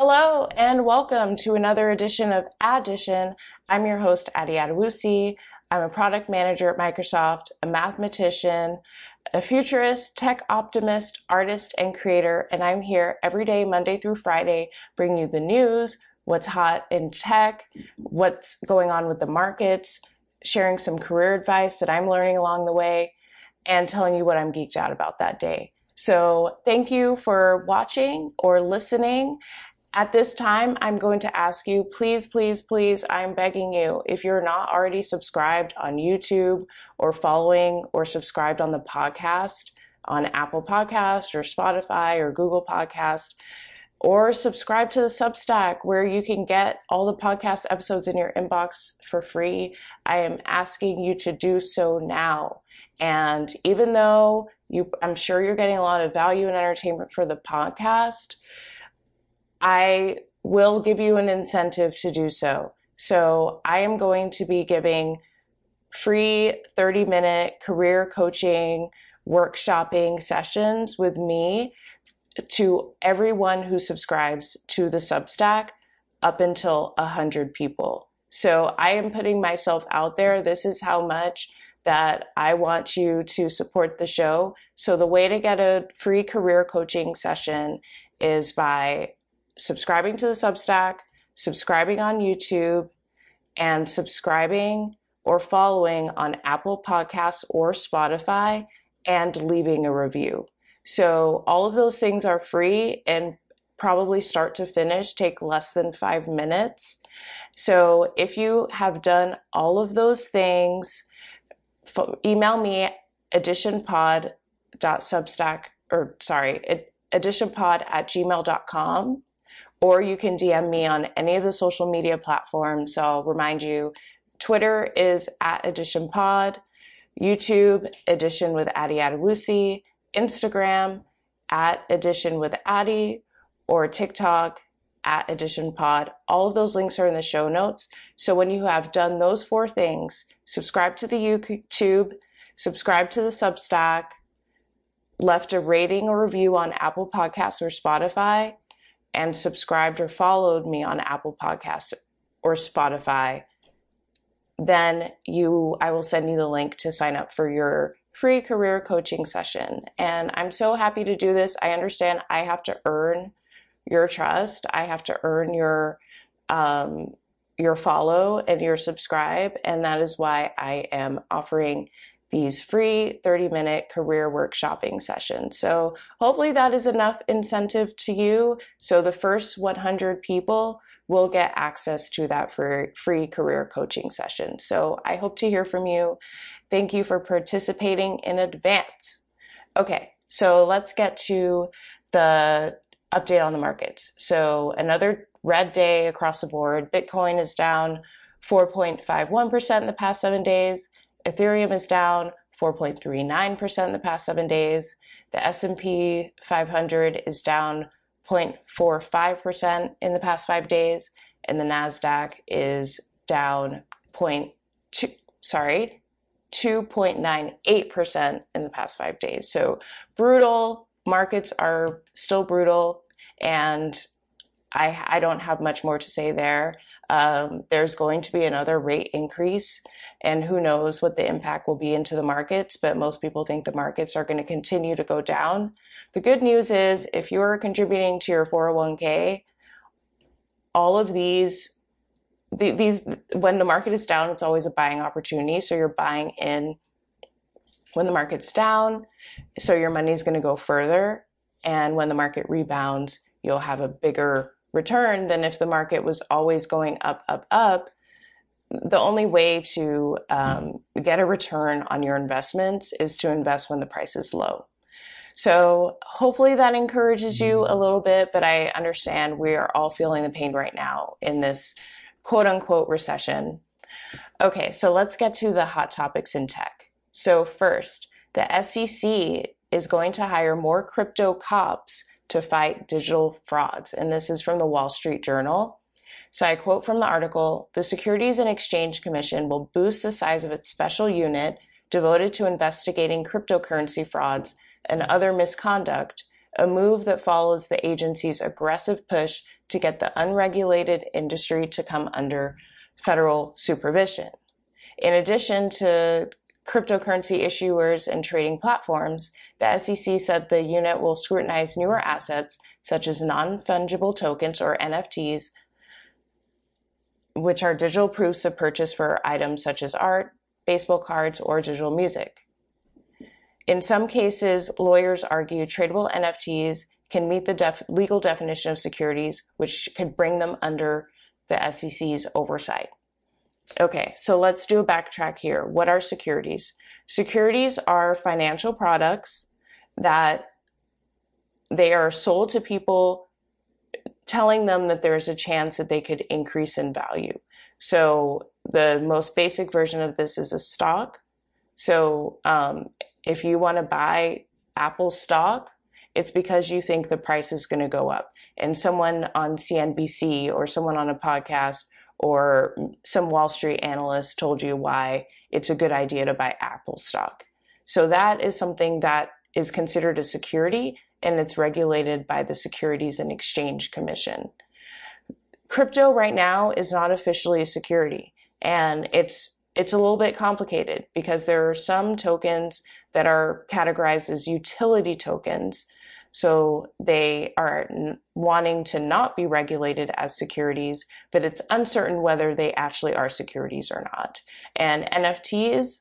Hello and welcome to another edition of Addition. I'm your host, Addy Adewusi. I'm a product manager at Microsoft, a mathematician, a futurist, tech optimist, artist, and creator, and I'm here every day, Monday through Friday, bringing you the news, what's hot in tech, what's going on with the markets, sharing some career advice that I'm learning along the way, and telling you what I'm geeked out about that day. So thank you for watching or listening. At this time, I'm going to ask you, please, please, please, I'm begging you, if you're not already subscribed on YouTube or following or subscribed on the podcast, on Apple Podcast or Spotify or Google Podcast, or subscribe to the Substack where you can get all the podcast episodes in your inbox for free. I am asking you to do so now. And even though you, I'm sure you're getting a lot of value and entertainment for the podcast, I will give you an incentive to do so. So I am going to be giving free 30 minute career coaching, workshopping sessions with me to everyone who subscribes to the Substack up until 100 people. So I am putting myself out there. This is how much that I want you to support the show. So the way to get a free career coaching session is by subscribing to the Substack, subscribing on YouTube, and subscribing or following on Apple Podcasts or Spotify and leaving a review. So all of those things are free and probably start to finish take less than five minutes. So if you have done all of those things, email me additionpod.substack or sorry, additionpod at gmail.com or you can DM me on any of the social media platforms. So I'll remind you Twitter is at Addition Pod, YouTube, Addition with Addy Adewusi, Instagram, at Addition with Addy, or TikTok, at Addition Pod. All of those links are in the show notes. So when you have done those four things, subscribe to the YouTube, subscribe to the Substack, left a rating or review on Apple Podcasts or Spotify, and subscribed or followed me on Apple Podcasts or Spotify, then you I will send you the link to sign up for your free career coaching session. And I'm so happy to do this. I understand I have to earn your trust. I have to earn your um, your follow and your subscribe, and that is why I am offering these free 30 minute career workshopping sessions. So hopefully that is enough incentive to you. So the first 100 people will get access to that free, career coaching session. So I hope to hear from you. Thank you for participating in advance. Okay, so let's get to the update on the markets. So another red day across the board. Bitcoin is down 4.51% in the past seven days. Ethereum is down 4.39% in the past seven days. The S&P 500 is down 0.45% in the past five days, and the Nasdaq is down 0.2 sorry 2.98% in the past five days. So brutal. Markets are still brutal, and I, I don't have much more to say there. Um, there's going to be another rate increase and who knows what the impact will be into the markets, but most people think the markets are going to continue to go down. The good news is if you're contributing to your 401k, all of these these when the market is down, it's always a buying opportunity. So you're buying in when the market's down, so your money is going to go further. And when the market rebounds, you'll have a bigger return than if the market was always going up, up, up the only way to um, get a return on your investments is to invest when the price is low. So hopefully that encourages you a little bit, but I understand we are all feeling the pain right now in this quote unquote recession. Okay, so let's get to the hot topics in tech. So first, the SEC is going to hire more crypto cops to fight digital frauds. And this is from the Wall Street Journal. So I quote from the article The Securities and Exchange Commission will boost the size of its special unit devoted to investigating cryptocurrency frauds and other misconduct, a move that follows the agency's aggressive push to get the unregulated industry to come under federal supervision. In addition to cryptocurrency issuers and trading platforms, the SEC said the unit will scrutinize newer assets such as non fungible tokens or NFTs, which are digital proofs of purchase for items such as art, baseball cards, or digital music. In some cases, lawyers argue tradable NFTs can meet the def- legal definition of securities, which could bring them under the SEC's oversight. Okay, so let's do a backtrack here. What are securities? Securities are financial products that they are sold to people telling them that there's a chance that they could increase in value. So the most basic version of this is a stock. So um, if you want to buy Apple stock, it's because you think the price is going to go up. And someone on CNBC or someone on a podcast or some Wall Street analyst told you why it's a good idea to buy Apple stock. So that is something that is considered a security and it's regulated by the Securities and Exchange Commission. Crypto right now is not officially a security and it's it's a little bit complicated because there are some tokens that are categorized as utility tokens so they are wanting to not be regulated as securities, but it's uncertain whether they actually are securities or not. And NFTs,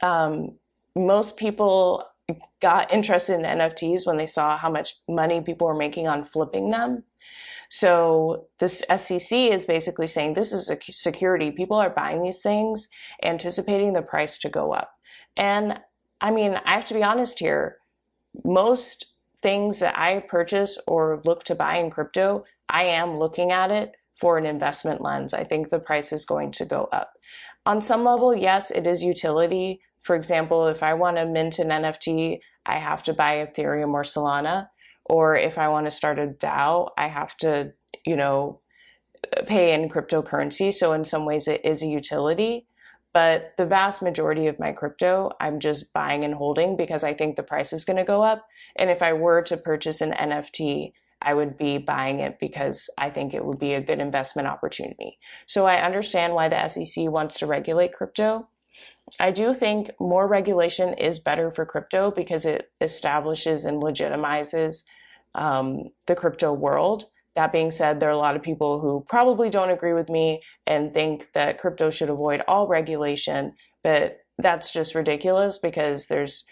um, most people got interested in NFTs when they saw how much money people were making on flipping them. So this SEC is basically saying this is a security. People are buying these things, anticipating the price to go up. And I mean, I have to be honest here most things that I purchase or look to buy in crypto, I am looking at it for an investment lens. I think the price is going to go up. On some level, yes, it is utility. For example, if I want to mint an NFT, I have to buy Ethereum or Solana. Or if I want to start a DAO, I have to, you know, pay in cryptocurrency. So in some ways, it is a utility. But the vast majority of my crypto, I'm just buying and holding because I think the price is going to go up. And if I were to purchase an NFT, I would be buying it because I think it would be a good investment opportunity. So I understand why the SEC wants to regulate crypto. I do think more regulation is better for crypto because it establishes and legitimizes um, the crypto world. That being said, there are a lot of people who probably don't agree with me and think that crypto should avoid all regulation, but that's just ridiculous because there's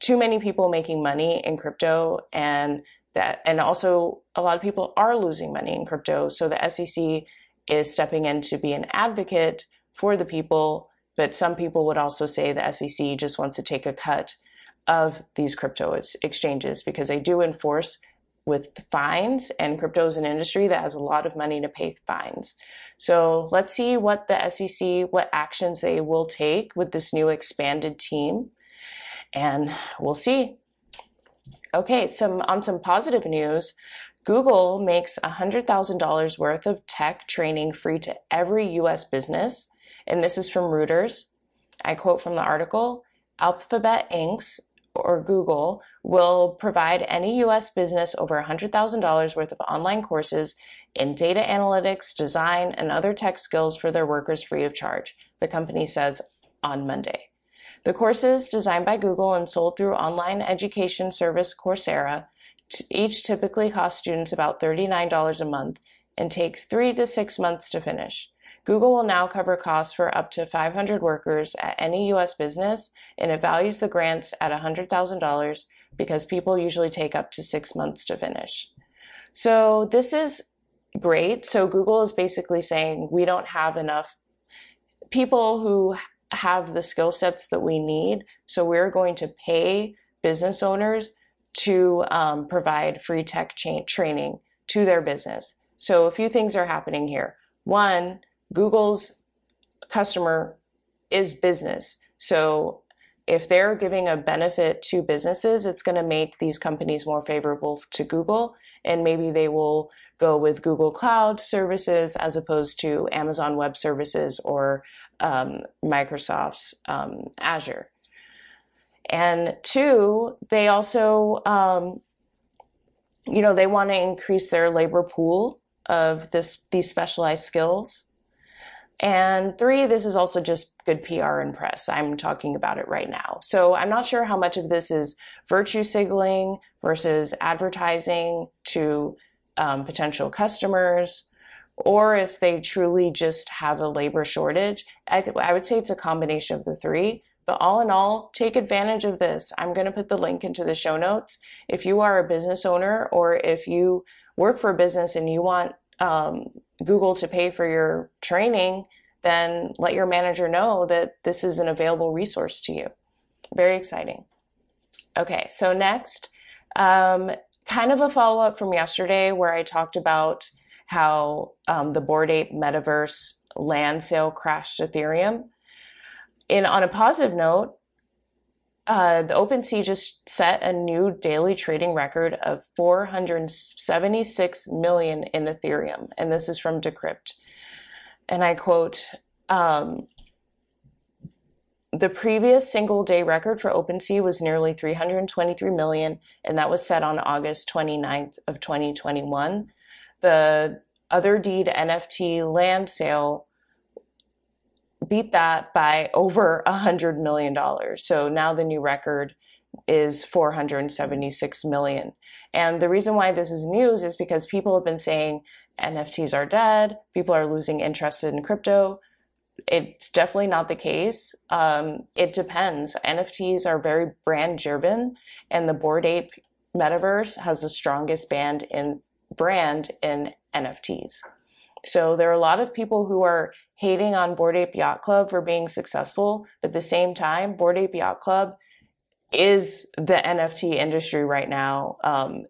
too many people making money in crypto and that and also a lot of people are losing money in crypto. So the SEC is stepping in to be an advocate for the people, but some people would also say the SEC just wants to take a cut of these crypto exchanges because they do enforce with fines, and crypto is an industry that has a lot of money to pay fines. So let's see what the SEC, what actions they will take with this new expanded team, and we'll see. Okay, some on some positive news. Google makes $100,000 worth of tech training free to every US business. And this is from Reuters. I quote from the article Alphabet Inc.'s or Google will provide any US business over $100,000 worth of online courses in data analytics, design, and other tech skills for their workers free of charge, the company says on Monday. The courses, designed by Google and sold through online education service Coursera, each typically cost students about $39 a month and takes three to six months to finish. Google will now cover costs for up to 500 workers at any U.S. business, and it values the grants at $100,000 because people usually take up to six months to finish. So this is great. So Google is basically saying we don't have enough people who have the skill sets that we need. So we're going to pay business owners to um, provide free tech cha- training to their business. So a few things are happening here. One, Google's customer is business. So if they're giving a benefit to businesses, it's going to make these companies more favorable to Google. And maybe they will go with Google Cloud services as opposed to Amazon Web Services or um, Microsoft's um, Azure. And two, they also um, you know, they want to increase their labor pool of this these specialized skills. And three, this is also just good PR and press. I'm talking about it right now. So I'm not sure how much of this is virtue signaling versus advertising to um, potential customers, or if they truly just have a labor shortage. I, th- I would say it's a combination of the three. But all in all, take advantage of this. I'm going to put the link into the show notes. If you are a business owner or if you work for a business and you want um, Google to pay for your training, then let your manager know that this is an available resource to you. Very exciting. Okay, so next, um, kind of a follow up from yesterday where I talked about how um, the Bored Ape Metaverse land sale crashed Ethereum. In on a positive note, uh, the OpenSea just set a new daily trading record of 476 million in Ethereum, and this is from Decrypt. And I quote, um, the previous single day record for OpenSea was nearly 323 million, and that was set on August 29th of 2021. The Otherdeed NFT land sale beat that by over a hundred million dollars. So now the new record is 476 million. And the reason why this is news is because people have been saying NFTs are dead, people are losing interest in crypto. It's definitely not the case. Um, it depends. NFTs are very brand driven, and the Bored Ape Metaverse has the strongest band in brand in NFTs. So there are a lot of people who are hating on Bored Ape Yacht Club for being successful. But at the same time, Bored Ape Yacht Club is the NFT industry right now. Um,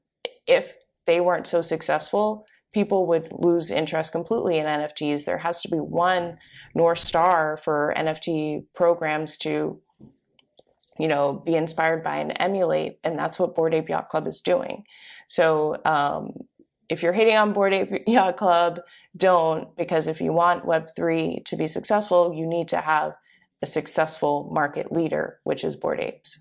if they weren't so successful, people would lose interest completely in NFTs. There has to be one North Star for NFT programs to, you know, be inspired by and emulate. And that's what Bored Ape Yacht Club is doing. So, um, if you're hating on Bored Ape Yacht Club, don't, because if you want Web3 to be successful, you need to have a successful market leader, which is Bored Apes.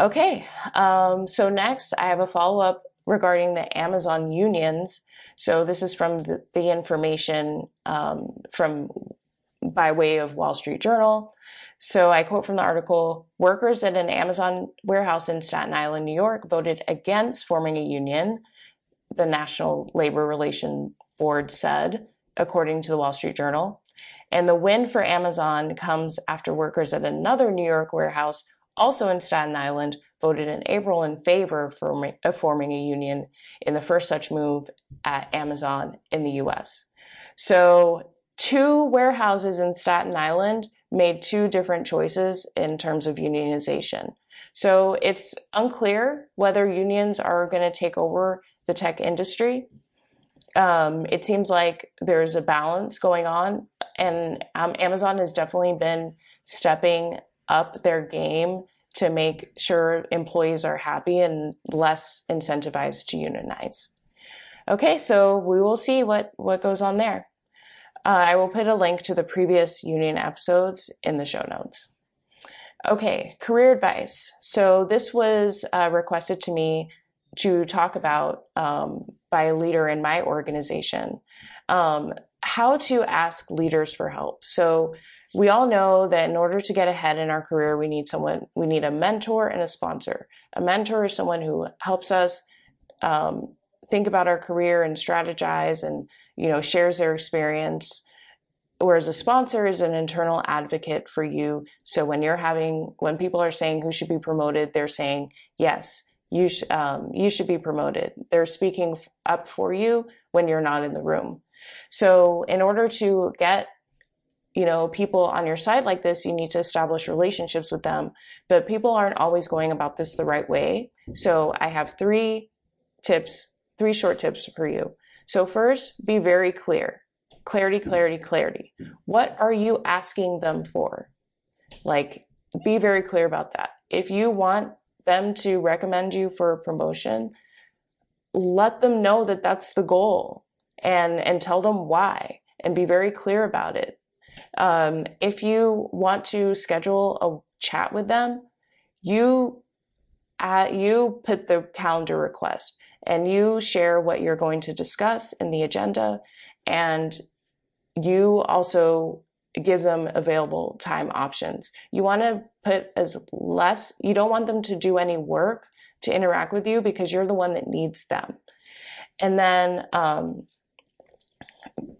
Okay, um, so next I have a follow up regarding the Amazon unions. So this is from the, the information um, from by way of Wall Street Journal. So I quote from the article Workers at an Amazon warehouse in Staten Island, New York voted against forming a union the National Labor Relation Board said, according to the Wall Street Journal. And the win for Amazon comes after workers at another New York warehouse, also in Staten Island, voted in April in favor of forming a union in the first such move at Amazon in the US. So, two warehouses in Staten Island made two different choices in terms of unionization. So, it's unclear whether unions are going to take over the tech industry. Um, it seems like there's a balance going on, and um, Amazon has definitely been stepping up their game to make sure employees are happy and less incentivized to unionize. Okay, so we will see what, what goes on there. Uh, I will put a link to the previous union episodes in the show notes. Okay, career advice. So this was uh, requested to me to talk about um, by a leader in my organization um, how to ask leaders for help. So we all know that in order to get ahead in our career, we need someone, we need a mentor and a sponsor. A mentor is someone who helps us um, think about our career and strategize and you know shares their experience whereas a sponsor is an internal advocate for you so when you're having when people are saying who should be promoted they're saying yes you, sh- um, you should be promoted. They're speaking up for you when you're not in the room. So in order to get you know people on your side like this you need to establish relationships with them. But people aren't always going about this the right way. So i have three tips three short tips for you. So first be very clear. Clarity clarity clarity. What are you asking them for? Like be very clear about that. If you want them to recommend you for a promotion, let them know that that's the goal and, and tell them why and be very clear about it. Um, if you want to schedule a chat with them, you uh, you put the calendar request and you share what you're going to discuss in the agenda and you also give them available time options. You want to put as less, you don't want them to do any work to interact with you because you're the one that needs them. And then, um,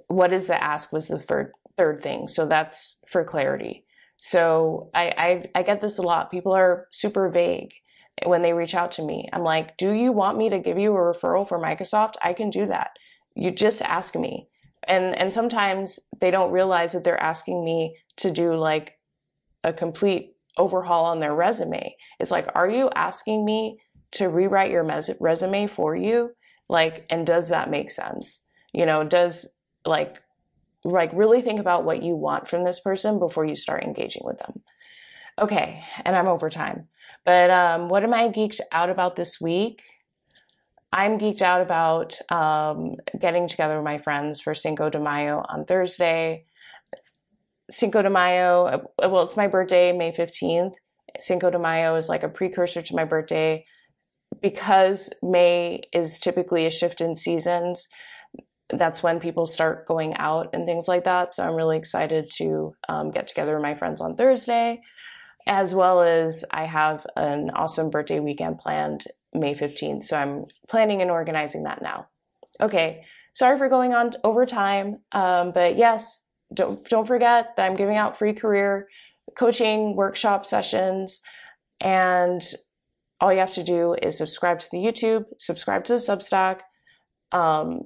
what is the ask was the third, third thing. So that's for clarity. So I, I, I get this a lot. People are super vague when they reach out to me. I'm like, do you want me to give you a referral for Microsoft? I can do that. You just ask me. And and sometimes they don't realize that they're asking me to do like a complete overhaul on their resume. It's like, are you asking me to rewrite your resume for you? Like, and does that make sense? You know, does like like really think about what you want from this person before you start engaging with them. Okay, and I'm over time. But um, what am I geeked out about this week? I'm geeked out about um, getting together with my friends for Cinco de Mayo on Thursday. Cinco de Mayo, uh, well, it's my birthday, May 15th. Cinco de Mayo is like a precursor to my birthday. Because May is typically a shift in seasons, that's when people start going out and things like that. So I'm really excited to um, get together with my friends on Thursday, as well as I have an awesome birthday weekend planned May 15th. So I'm planning and organizing that now. Okay, sorry for going on over time, um, but yes, don't don't forget that I'm giving out free career coaching workshop sessions, and all you have to do is subscribe to the YouTube, subscribe to the Substack. Um,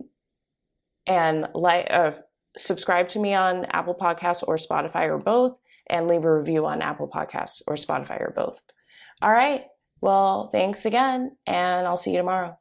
and like uh, subscribe to me on Apple Podcasts or Spotify or both, and leave a review on Apple Podcasts or Spotify or both. All right. Well, thanks again, and I'll see you tomorrow.